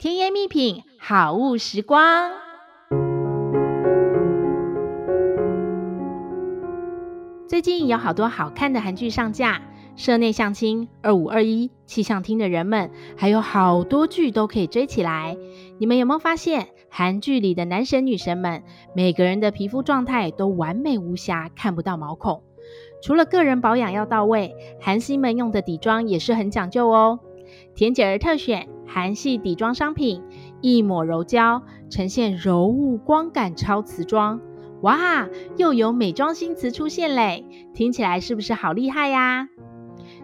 甜言蜜品，好物时光。最近有好多好看的韩剧上架，社内相亲、二五二一、气象厅的人们，还有好多剧都可以追起来。你们有没有发现，韩剧里的男神女神们，每个人的皮肤状态都完美无瑕，看不到毛孔。除了个人保养要到位，韩星们用的底妆也是很讲究哦。甜姐儿特选韩系底妆商品，一抹柔焦，呈现柔雾光感超瓷妆。哇，又有美妆新词出现嘞！听起来是不是好厉害呀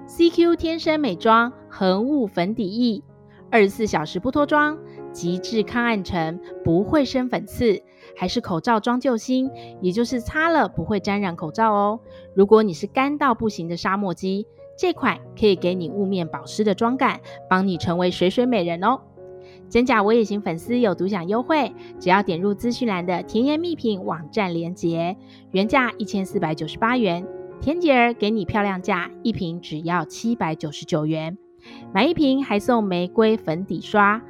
？CQ 天生美妆恒雾粉底液，二十四小时不脱妆，极致抗暗沉，不会生粉刺，还是口罩装救星，也就是擦了不会沾染口罩哦。如果你是干到不行的沙漠肌，这款可以给你雾面保湿的妆感，帮你成为水水美人哦。真假我也行粉丝有独享优惠，只要点入资讯栏的甜言蜜品网站链接，原价一千四百九十八元，甜姐儿给你漂亮价，一瓶只要七百九十九元，买一瓶还送玫瑰粉底刷。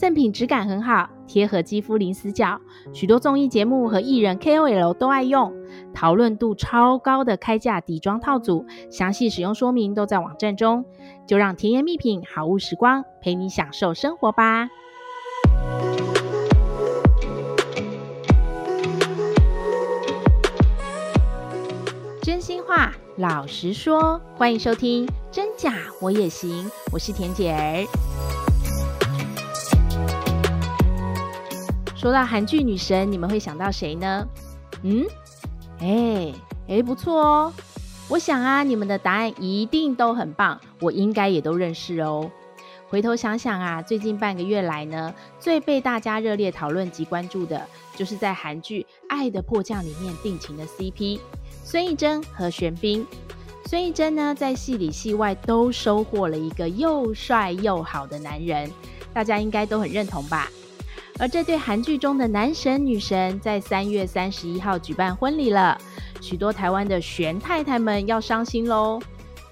赠品质感很好，贴合肌肤零死角，许多综艺节目和艺人 KOL 都爱用，讨论度超高的开架底妆套组，详细使用说明都在网站中。就让甜言蜜品好物时光陪你享受生活吧。真心话，老实说，欢迎收听真假我也行，我是甜姐儿。说到韩剧女神，你们会想到谁呢？嗯，哎哎，不错哦。我想啊，你们的答案一定都很棒，我应该也都认识哦。回头想想啊，最近半个月来呢，最被大家热烈讨论及关注的，就是在韩剧《爱的迫降》里面定情的 CP 孙艺珍和玄彬。孙艺珍呢，在戏里戏外都收获了一个又帅又好的男人，大家应该都很认同吧？而这对韩剧中的男神女神，在三月三十一号举办婚礼了，许多台湾的玄太太们要伤心喽。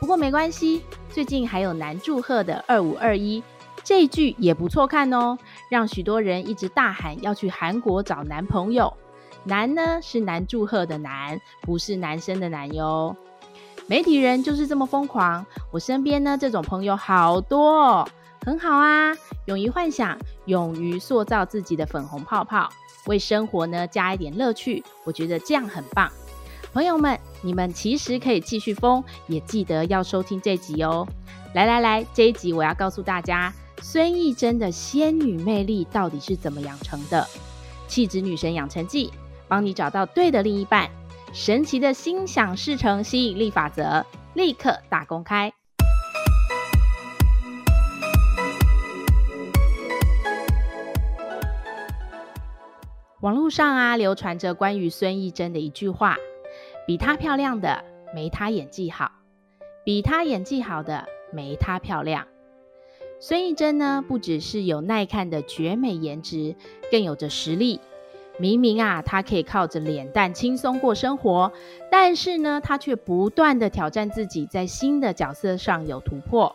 不过没关系，最近还有男祝贺的二五二一，这一剧也不错看哦，让许多人一直大喊要去韩国找男朋友。男呢是男祝贺的男，不是男生的男哟。媒体人就是这么疯狂，我身边呢这种朋友好多哦。很好啊，勇于幻想，勇于塑造自己的粉红泡泡，为生活呢加一点乐趣，我觉得这样很棒。朋友们，你们其实可以继续疯，也记得要收听这集哦。来来来，这一集我要告诉大家，孙艺珍的仙女魅力到底是怎么养成的？气质女神养成记，帮你找到对的另一半。神奇的心想事成吸引力法则，立刻大公开。网络上啊，流传着关于孙艺珍的一句话：“比她漂亮的没她演技好，比她演技好的没她漂亮。”孙艺珍呢，不只是有耐看的绝美颜值，更有着实力。明明啊，她可以靠着脸蛋轻松过生活，但是呢，她却不断地挑战自己，在新的角色上有突破。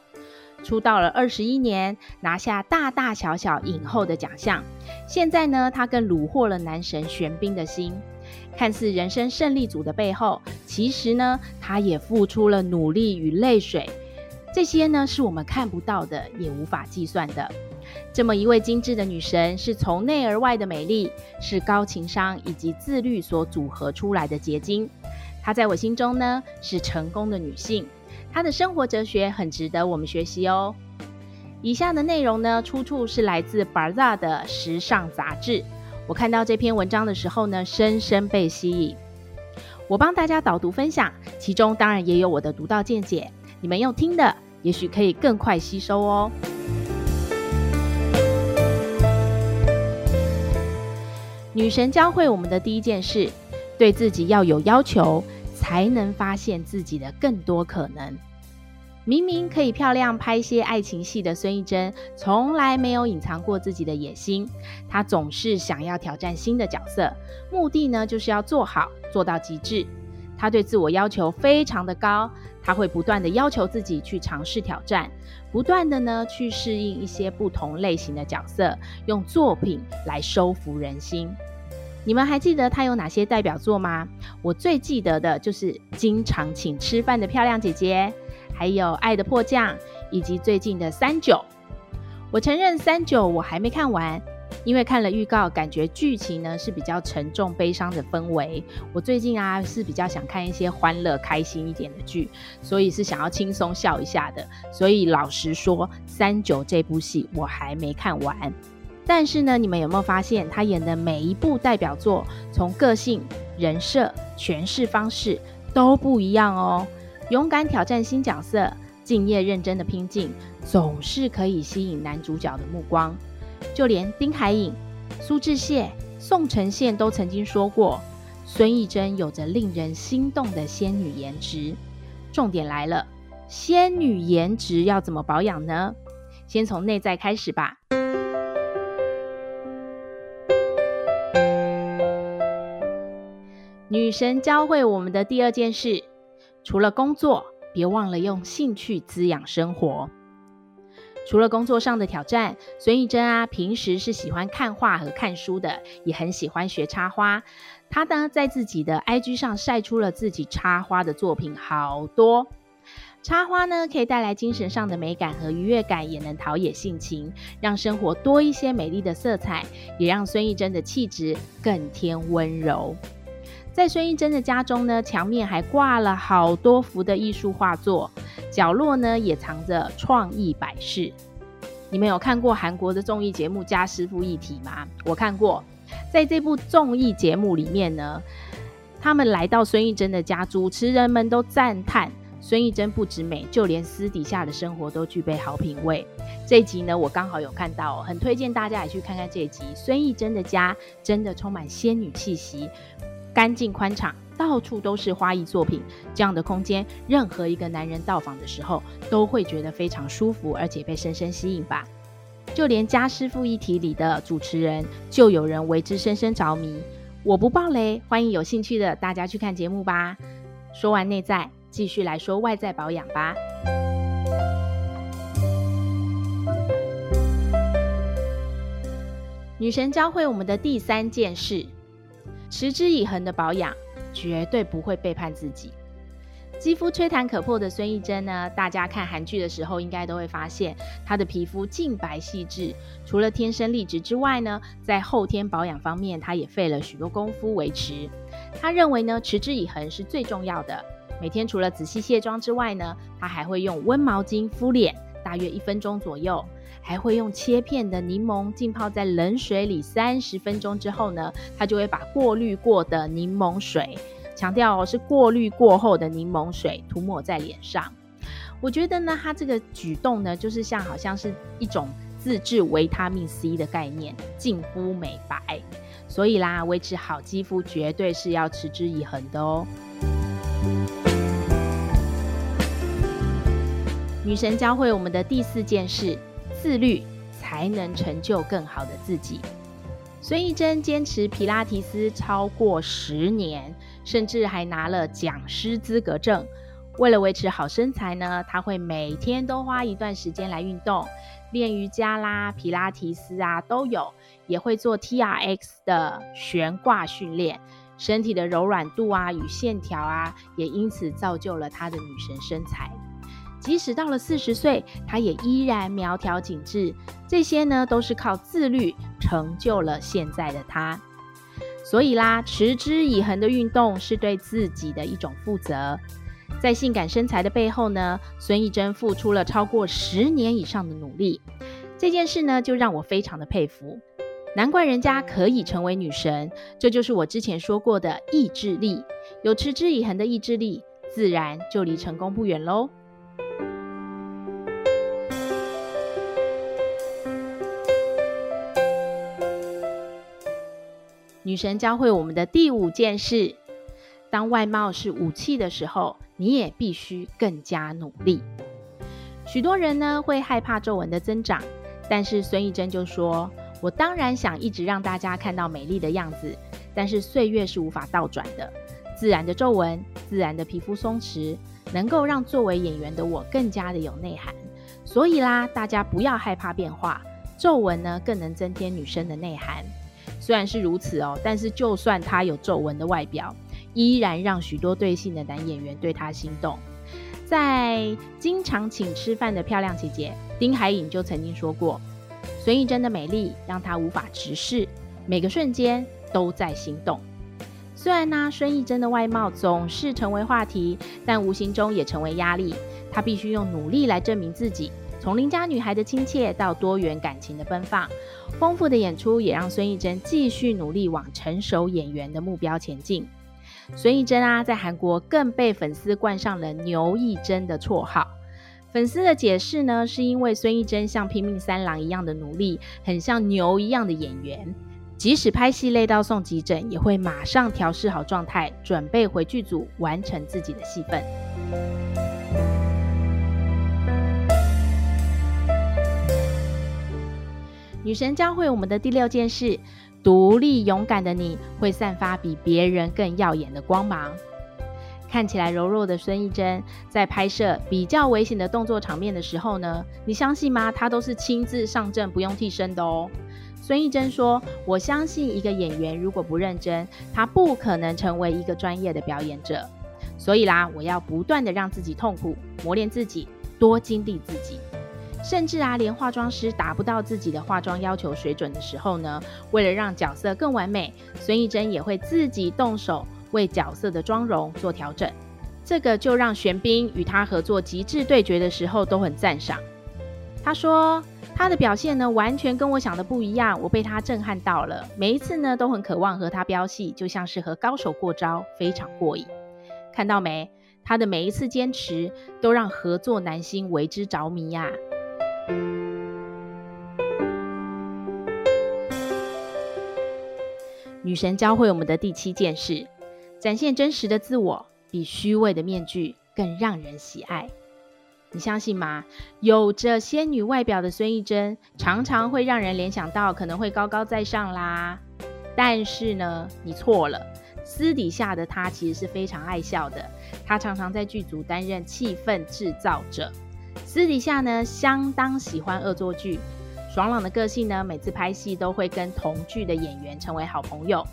出道了二十一年，拿下大大小小影后的奖项。现在呢，她更虏获了男神玄彬的心。看似人生胜利组的背后，其实呢，她也付出了努力与泪水。这些呢，是我们看不到的，也无法计算的。这么一位精致的女神，是从内而外的美丽，是高情商以及自律所组合出来的结晶。她在我心中呢，是成功的女性。她的生活哲学很值得我们学习哦。以下的内容呢，出处是来自《Barza》的时尚杂志。我看到这篇文章的时候呢，深深被吸引。我帮大家导读分享，其中当然也有我的独到见解。你们用听的，也许可以更快吸收哦。女神教会我们的第一件事，对自己要有要求。才能发现自己的更多可能。明明可以漂亮拍些爱情戏的孙艺珍，从来没有隐藏过自己的野心。她总是想要挑战新的角色，目的呢就是要做好，做到极致。她对自我要求非常的高，她会不断的要求自己去尝试挑战，不断的呢去适应一些不同类型的角色，用作品来收服人心。你们还记得他有哪些代表作吗？我最记得的就是经常请吃饭的漂亮姐姐，还有爱的迫降，以及最近的三九。我承认三九我还没看完。因为看了预告，感觉剧情呢是比较沉重悲伤的氛围。我最近啊是比较想看一些欢乐开心一点的剧，所以是想要轻松笑一下的。所以老实说，三九这部戏我还没看完。但是呢，你们有没有发现他演的每一部代表作，从个性、人设、诠释方式都不一样哦。勇敢挑战新角色，敬业认真的拼劲，总是可以吸引男主角的目光。就连丁海寅、苏志燮、宋承宪都曾经说过，孙艺珍有着令人心动的仙女颜值。重点来了，仙女颜值要怎么保养呢？先从内在开始吧。女神教会我们的第二件事，除了工作，别忘了用兴趣滋养生活。除了工作上的挑战，孙艺珍啊，平时是喜欢看画和看书的，也很喜欢学插花。她呢，在自己的 IG 上晒出了自己插花的作品，好多。插花呢，可以带来精神上的美感和愉悦感，也能陶冶性情，让生活多一些美丽的色彩，也让孙艺珍的气质更添温柔。在孙艺珍的家中呢，墙面还挂了好多幅的艺术画作，角落呢也藏着创意摆饰。你们有看过韩国的综艺节目《家师傅一体》吗？我看过，在这部综艺节目里面呢，他们来到孙艺珍的家，主持人们都赞叹孙艺珍不止美，就连私底下的生活都具备好品味。这一集呢，我刚好有看到，很推荐大家也去看看这一集。孙艺珍的家真的充满仙女气息。干净宽敞，到处都是花艺作品，这样的空间，任何一个男人到访的时候，都会觉得非常舒服，而且被深深吸引吧。就连家师傅一体里的主持人，就有人为之深深着迷。我不爆雷，欢迎有兴趣的大家去看节目吧。说完内在，继续来说外在保养吧。女神教会我们的第三件事。持之以恒的保养，绝对不会背叛自己。肌肤吹弹可破的孙艺珍呢，大家看韩剧的时候，应该都会发现她的皮肤净白细致。除了天生丽质之外呢，在后天保养方面，她也费了许多功夫维持。她认为呢，持之以恒是最重要的。每天除了仔细卸妆之外呢，她还会用温毛巾敷脸，大约一分钟左右。还会用切片的柠檬浸泡在冷水里三十分钟之后呢，他就会把过滤过的柠檬水，强调哦，是过滤过后的柠檬水涂抹在脸上。我觉得呢，他这个举动呢，就是像好像是一种自制维他命 C 的概念，净肤美白。所以啦，维持好肌肤绝对是要持之以恒的哦。女神教会我们的第四件事。自律才能成就更好的自己。孙艺珍坚持皮拉提斯超过十年，甚至还拿了讲师资格证。为了维持好身材呢，她会每天都花一段时间来运动，练瑜伽啦、皮拉提斯啊都有，也会做 TRX 的悬挂训练。身体的柔软度啊与线条啊，也因此造就了她的女神身材。即使到了四十岁，她也依然苗条紧致。这些呢，都是靠自律成就了现在的她。所以啦，持之以恒的运动是对自己的一种负责。在性感身材的背后呢，孙艺珍付出了超过十年以上的努力。这件事呢，就让我非常的佩服。难怪人家可以成为女神，这就是我之前说过的意志力。有持之以恒的意志力，自然就离成功不远喽。女神教会我们的第五件事：当外貌是武器的时候，你也必须更加努力。许多人呢会害怕皱纹的增长，但是孙艺珍就说：“我当然想一直让大家看到美丽的样子，但是岁月是无法倒转的，自然的皱纹自然的皮肤松弛，能够让作为演员的我更加的有内涵。所以啦，大家不要害怕变化，皱纹呢更能增添女生的内涵。虽然是如此哦，但是就算她有皱纹的外表，依然让许多对性的男演员对她心动。在经常请吃饭的漂亮姐姐丁海寅就曾经说过，孙艺珍的美丽让她无法直视，每个瞬间都在心动。虽然呢，孙艺珍的外貌总是成为话题，但无形中也成为压力。她必须用努力来证明自己。从邻家女孩的亲切到多元感情的奔放，丰富的演出也让孙艺珍继续努力往成熟演员的目标前进。孙艺珍啊，在韩国更被粉丝冠上了“牛艺珍”的绰号。粉丝的解释呢，是因为孙艺珍像拼命三郎一样的努力，很像牛一样的演员，即使拍戏累到送急诊，也会马上调试好状态，准备回剧组完成自己的戏份。女神教会我们的第六件事：独立勇敢的你会散发比别人更耀眼的光芒。看起来柔弱的孙艺珍，在拍摄比较危险的动作场面的时候呢，你相信吗？她都是亲自上阵，不用替身的哦。孙艺珍说：“我相信一个演员如果不认真，他不可能成为一个专业的表演者。所以啦，我要不断的让自己痛苦，磨练自己，多经历自己。”甚至啊，连化妆师达不到自己的化妆要求水准的时候呢，为了让角色更完美，孙艺珍也会自己动手为角色的妆容做调整。这个就让玄彬与他合作《极致对决》的时候都很赞赏。他说他的表现呢，完全跟我想的不一样，我被他震撼到了。每一次呢，都很渴望和他飙戏，就像是和高手过招，非常过瘾。看到没？他的每一次坚持，都让合作男星为之着迷呀、啊。女神教会我们的第七件事：展现真实的自我，比虚伪的面具更让人喜爱。你相信吗？有着仙女外表的孙艺珍，常常会让人联想到可能会高高在上啦。但是呢，你错了。私底下的她其实是非常爱笑的。她常常在剧组担任气氛制造者。私底下呢，相当喜欢恶作剧，爽朗的个性呢，每次拍戏都会跟同剧的演员成为好朋友，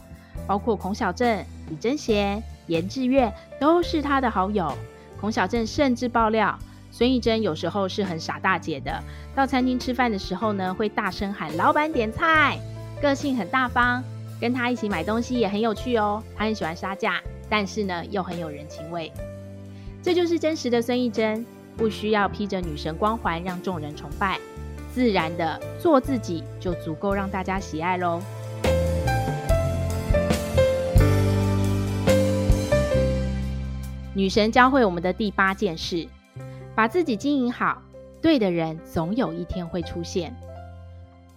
包括孔晓振、李贞贤、严志岳都是他的好友。孔晓振甚至爆料，孙艺珍有时候是很傻大姐的，到餐厅吃饭的时候呢，会大声喊“老板点菜”，个性很大方，跟他一起买东西也很有趣哦。他很喜欢杀价，但是呢，又很有人情味。这就是真实的孙艺珍。不需要披着女神光环让众人崇拜，自然的做自己就足够让大家喜爱喽。女神教会我们的第八件事：把自己经营好，对的人总有一天会出现。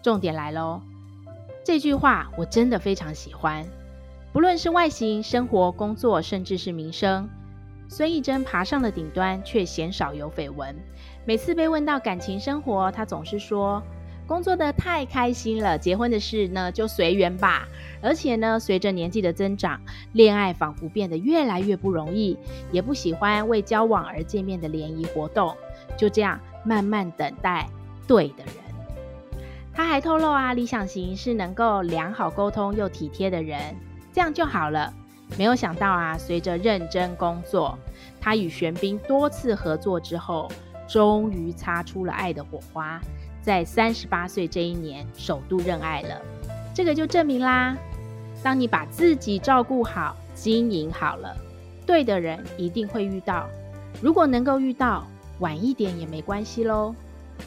重点来喽，这句话我真的非常喜欢，不论是外形、生活、工作，甚至是名声。孙艺珍爬上了顶端，却鲜少有绯闻。每次被问到感情生活，她总是说：“工作得太开心了，结婚的事呢就随缘吧。”而且呢，随着年纪的增长，恋爱仿佛变得越来越不容易，也不喜欢为交往而见面的联谊活动。就这样慢慢等待对的人。她还透露啊，理想型是能够良好沟通又体贴的人，这样就好了。没有想到啊，随着认真工作，他与玄彬多次合作之后，终于擦出了爱的火花，在三十八岁这一年首度认爱了。这个就证明啦，当你把自己照顾好、经营好了，对的人一定会遇到。如果能够遇到，晚一点也没关系喽。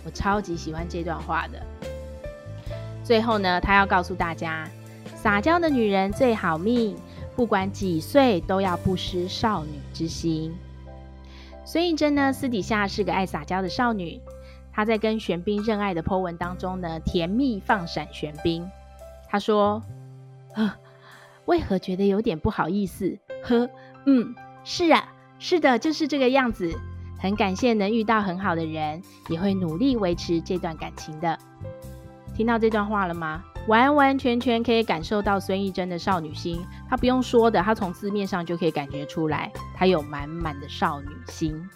我超级喜欢这段话的。最后呢，他要告诉大家，撒娇的女人最好命。不管几岁，都要不失少女之心。孙艺珍呢，私底下是个爱撒娇的少女。她在跟玄彬认爱的 po 文当中呢，甜蜜放闪玄彬。她说：“啊，为何觉得有点不好意思？呵，嗯，是啊，是的，就是这个样子。很感谢能遇到很好的人，也会努力维持这段感情的。”听到这段话了吗？完完全全可以感受到孙艺珍的少女心。她不用说的，她从字面上就可以感觉出来，她有满满的少女心。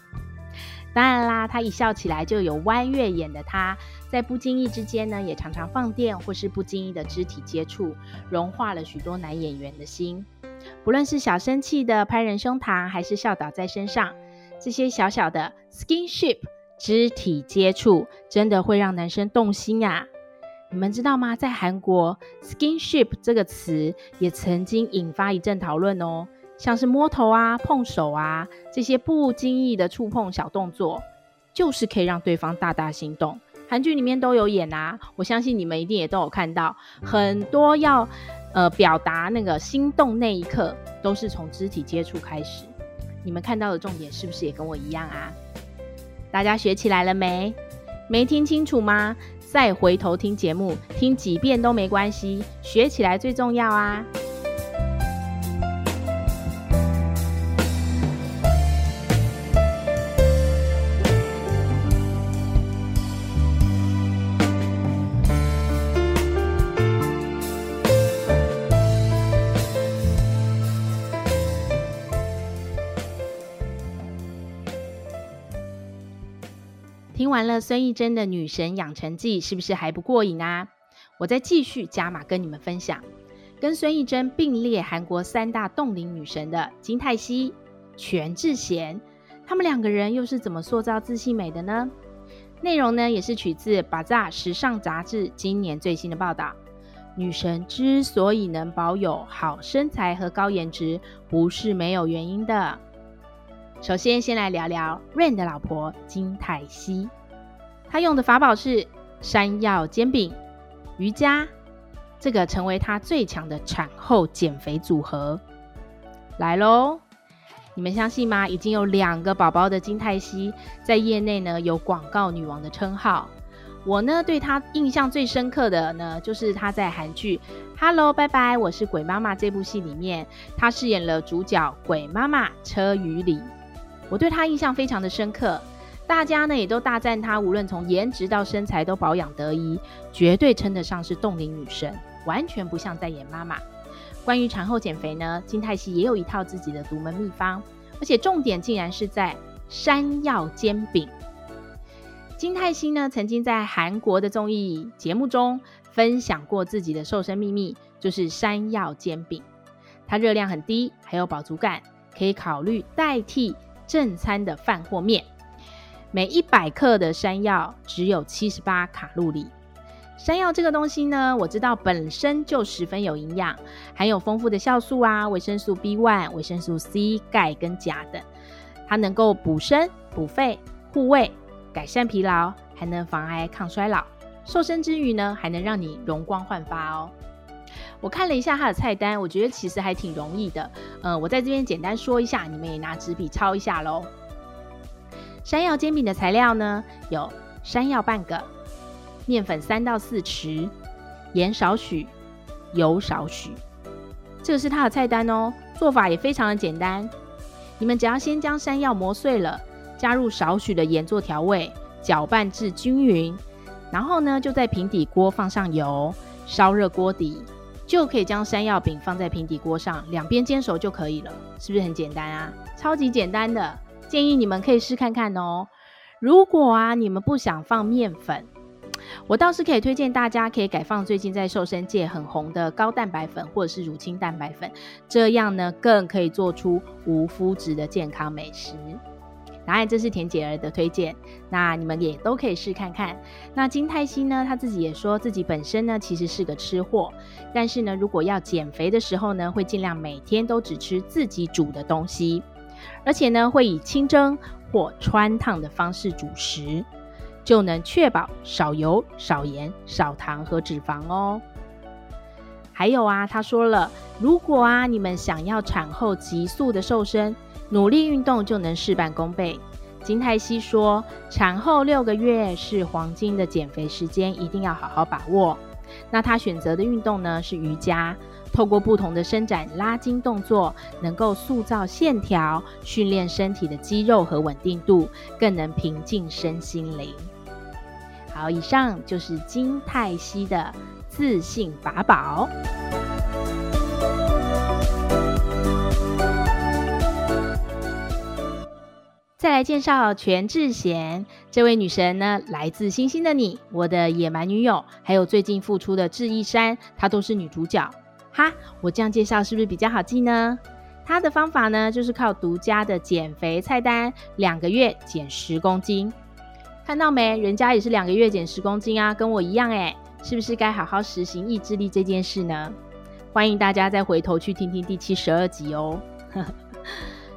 当然啦，她一笑起来就有弯月眼的她，在不经意之间呢，也常常放电或是不经意的肢体接触，融化了许多男演员的心。不论是小生气的拍人胸膛，还是笑倒在身上，这些小小的 skinship 肢体接触，真的会让男生动心啊！你们知道吗？在韩国，skinship 这个词也曾经引发一阵讨论哦。像是摸头啊、碰手啊，这些不经意的触碰小动作，就是可以让对方大大心动。韩剧里面都有演啊，我相信你们一定也都有看到，很多要呃表达那个心动那一刻，都是从肢体接触开始。你们看到的重点是不是也跟我一样啊？大家学起来了没？没听清楚吗？再回头听节目，听几遍都没关系，学起来最重要啊！听完了孙艺珍的《女神养成记》，是不是还不过瘾啊？我再继续加码跟你们分享，跟孙艺珍并列韩国三大冻龄女神的金泰熙、全智贤，他们两个人又是怎么塑造自信美的呢？内容呢也是取自《Baza》时尚杂志今年最新的报道。女神之所以能保有好身材和高颜值，不是没有原因的。首先，先来聊聊 Rain 的老婆金泰熙。她用的法宝是山药煎饼、瑜伽，这个成为她最强的产后减肥组合。来喽，你们相信吗？已经有两个宝宝的金泰熙，在业内呢有广告女王的称号。我呢对她印象最深刻的呢，就是她在韩剧《Hello 拜拜我是鬼妈妈》这部戏里面，她饰演了主角鬼妈妈车宇里。我对她印象非常的深刻，大家呢也都大赞她，无论从颜值到身材都保养得宜，绝对称得上是冻龄女神，完全不像在演妈妈。关于产后减肥呢，金泰熙也有一套自己的独门秘方，而且重点竟然是在山药煎饼。金泰熙呢曾经在韩国的综艺节目中分享过自己的瘦身秘密，就是山药煎饼。它热量很低，还有饱足感，可以考虑代替。正餐的饭或面，每一百克的山药只有七十八卡路里。山药这个东西呢，我知道本身就十分有营养，含有丰富的酵素啊、维生素 B1、维生素 C、钙跟钾等，它能够补身、补肺、护胃、改善疲劳，还能防癌抗衰老。瘦身之余呢，还能让你容光焕发哦。我看了一下它的菜单，我觉得其实还挺容易的。呃，我在这边简单说一下，你们也拿纸笔抄一下喽。山药煎饼的材料呢，有山药半个，面粉三到四匙，盐少许，油少许。这个是它的菜单哦，做法也非常的简单。你们只要先将山药磨碎了，加入少许的盐做调味，搅拌至均匀，然后呢，就在平底锅放上油，烧热锅底。就可以将山药饼放在平底锅上，两边煎熟就可以了，是不是很简单啊？超级简单的，建议你们可以试看看哦。如果啊，你们不想放面粉，我倒是可以推荐大家可以改放最近在瘦身界很红的高蛋白粉或者是乳清蛋白粉，这样呢更可以做出无麸质的健康美食。当然，这是田姐儿的推荐，那你们也都可以试看看。那金泰熙呢，他自己也说自己本身呢其实是个吃货，但是呢，如果要减肥的时候呢，会尽量每天都只吃自己煮的东西，而且呢，会以清蒸或汆烫的方式煮食，就能确保少油、少盐、少糖和脂肪哦。还有啊，他说了，如果啊你们想要产后急速的瘦身，努力运动就能事半功倍。金泰熙说，产后六个月是黄金的减肥时间，一定要好好把握。那他选择的运动呢是瑜伽，透过不同的伸展拉筋动作，能够塑造线条，训练身体的肌肉和稳定度，更能平静身心灵。好，以上就是金泰熙的自信法宝。再来介绍全智贤这位女神呢，来自星星的你，我的野蛮女友，还有最近复出的智异山，她都是女主角。哈，我这样介绍是不是比较好记呢？她的方法呢，就是靠独家的减肥菜单，两个月减十公斤。看到没？人家也是两个月减十公斤啊，跟我一样诶，是不是该好好实行意志力这件事呢？欢迎大家再回头去听听第七十二集哦。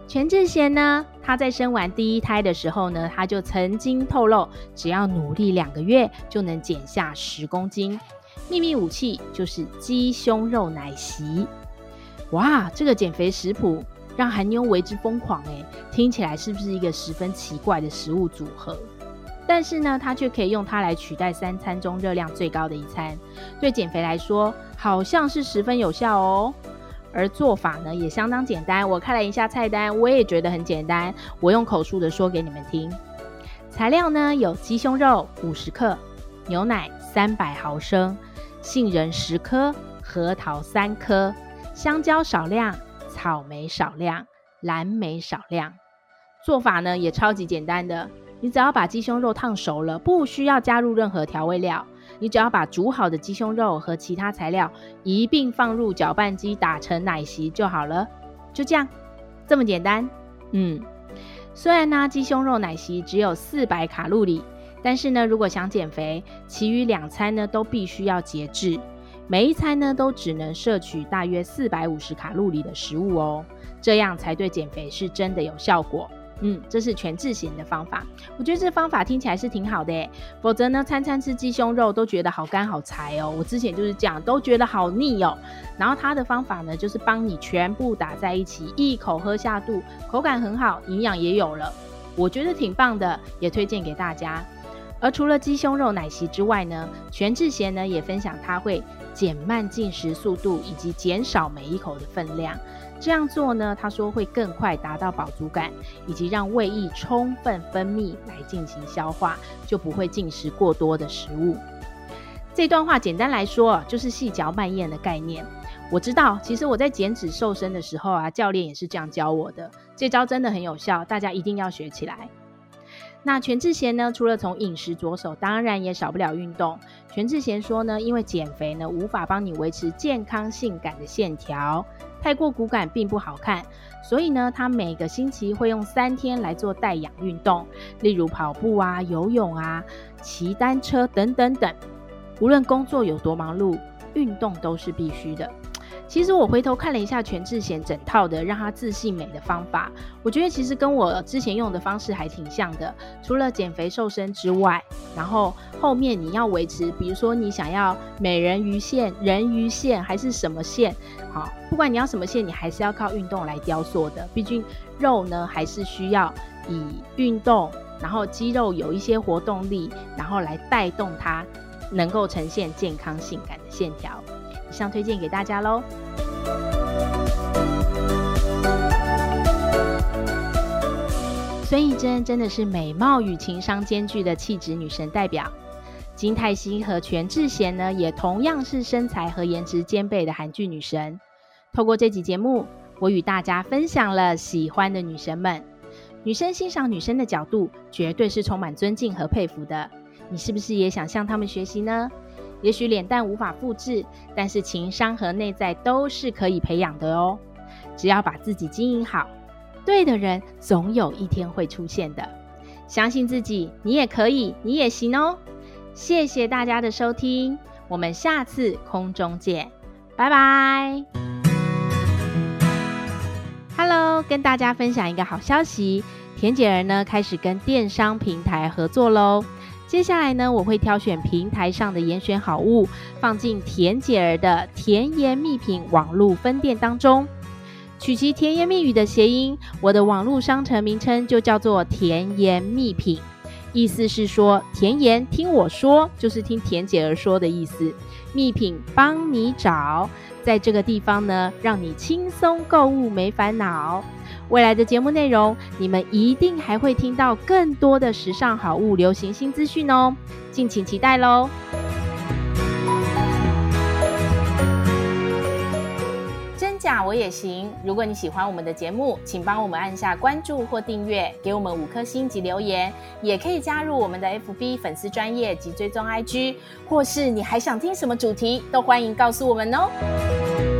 全智贤呢，她在生完第一胎的时候呢，她就曾经透露，只要努力两个月就能减下十公斤。秘密武器就是鸡胸肉奶昔。哇，这个减肥食谱让韩妞为之疯狂诶，听起来是不是一个十分奇怪的食物组合？但是呢，它却可以用它来取代三餐中热量最高的一餐，对减肥来说，好像是十分有效哦。而做法呢也相当简单，我看了一下菜单，我也觉得很简单。我用口述的说给你们听。材料呢有鸡胸肉五十克，牛奶三百毫升，杏仁十颗，核桃三颗，香蕉少量，草莓少量，蓝莓少量。做法呢也超级简单的，你只要把鸡胸肉烫熟了，不需要加入任何调味料。你只要把煮好的鸡胸肉和其他材料一并放入搅拌机打成奶昔就好了，就这样，这么简单。嗯，虽然呢鸡胸肉奶昔只有四百卡路里，但是呢如果想减肥，其余两餐呢都必须要节制，每一餐呢都只能摄取大约四百五十卡路里的食物哦，这样才对减肥是真的有效果。嗯，这是全智贤的方法，我觉得这方法听起来是挺好的诶，否则呢，餐餐吃鸡胸肉都觉得好干好柴哦。我之前就是这样，都觉得好腻哦。然后他的方法呢，就是帮你全部打在一起，一口喝下肚，口感很好，营养也有了，我觉得挺棒的，也推荐给大家。而除了鸡胸肉奶昔之外呢，全智贤呢也分享他会减慢进食速度，以及减少每一口的分量。这样做呢，他说会更快达到饱足感，以及让胃液充分分泌来进行消化，就不会进食过多的食物。这段话简单来说，就是细嚼慢咽的概念。我知道，其实我在减脂瘦身的时候啊，教练也是这样教我的。这招真的很有效，大家一定要学起来。那全智贤呢，除了从饮食着手，当然也少不了运动。全智贤说呢，因为减肥呢，无法帮你维持健康性感的线条。太过骨感并不好看，所以呢，他每个星期会用三天来做带氧运动，例如跑步啊、游泳啊、骑单车等等等。无论工作有多忙碌，运动都是必须的。其实我回头看了一下全智贤整套的让她自信美的方法，我觉得其实跟我之前用的方式还挺像的。除了减肥瘦身之外，然后后面你要维持，比如说你想要美人鱼线、人鱼线还是什么线，好，不管你要什么线，你还是要靠运动来雕塑的。毕竟肉呢，还是需要以运动，然后肌肉有一些活动力，然后来带动它，能够呈现健康性感的线条。以上推荐给大家喽。孙艺珍真的是美貌与情商兼具的气质女神代表，金泰熙和全智贤呢，也同样是身材和颜值兼备的韩剧女神。透过这集节目，我与大家分享了喜欢的女神们。女生欣赏女生的角度，绝对是充满尊敬和佩服的。你是不是也想向她们学习呢？也许脸蛋无法复制，但是情商和内在都是可以培养的哦。只要把自己经营好。对的人总有一天会出现的，相信自己，你也可以，你也行哦。谢谢大家的收听，我们下次空中见，拜拜。Hello，跟大家分享一个好消息，甜姐儿呢开始跟电商平台合作喽。接下来呢，我会挑选平台上的严选好物，放进甜姐儿的甜言蜜品网络分店当中。取其甜言蜜语的谐音，我的网络商城名称就叫做甜言蜜品，意思是说甜言听我说，就是听甜姐儿说的意思。蜜品帮你找，在这个地方呢，让你轻松购物没烦恼。未来的节目内容，你们一定还会听到更多的时尚好物、流行新资讯哦，敬请期待喽！真假我也行。如果你喜欢我们的节目，请帮我们按下关注或订阅，给我们五颗星及留言，也可以加入我们的 FB 粉丝专业及追踪 IG，或是你还想听什么主题，都欢迎告诉我们哦。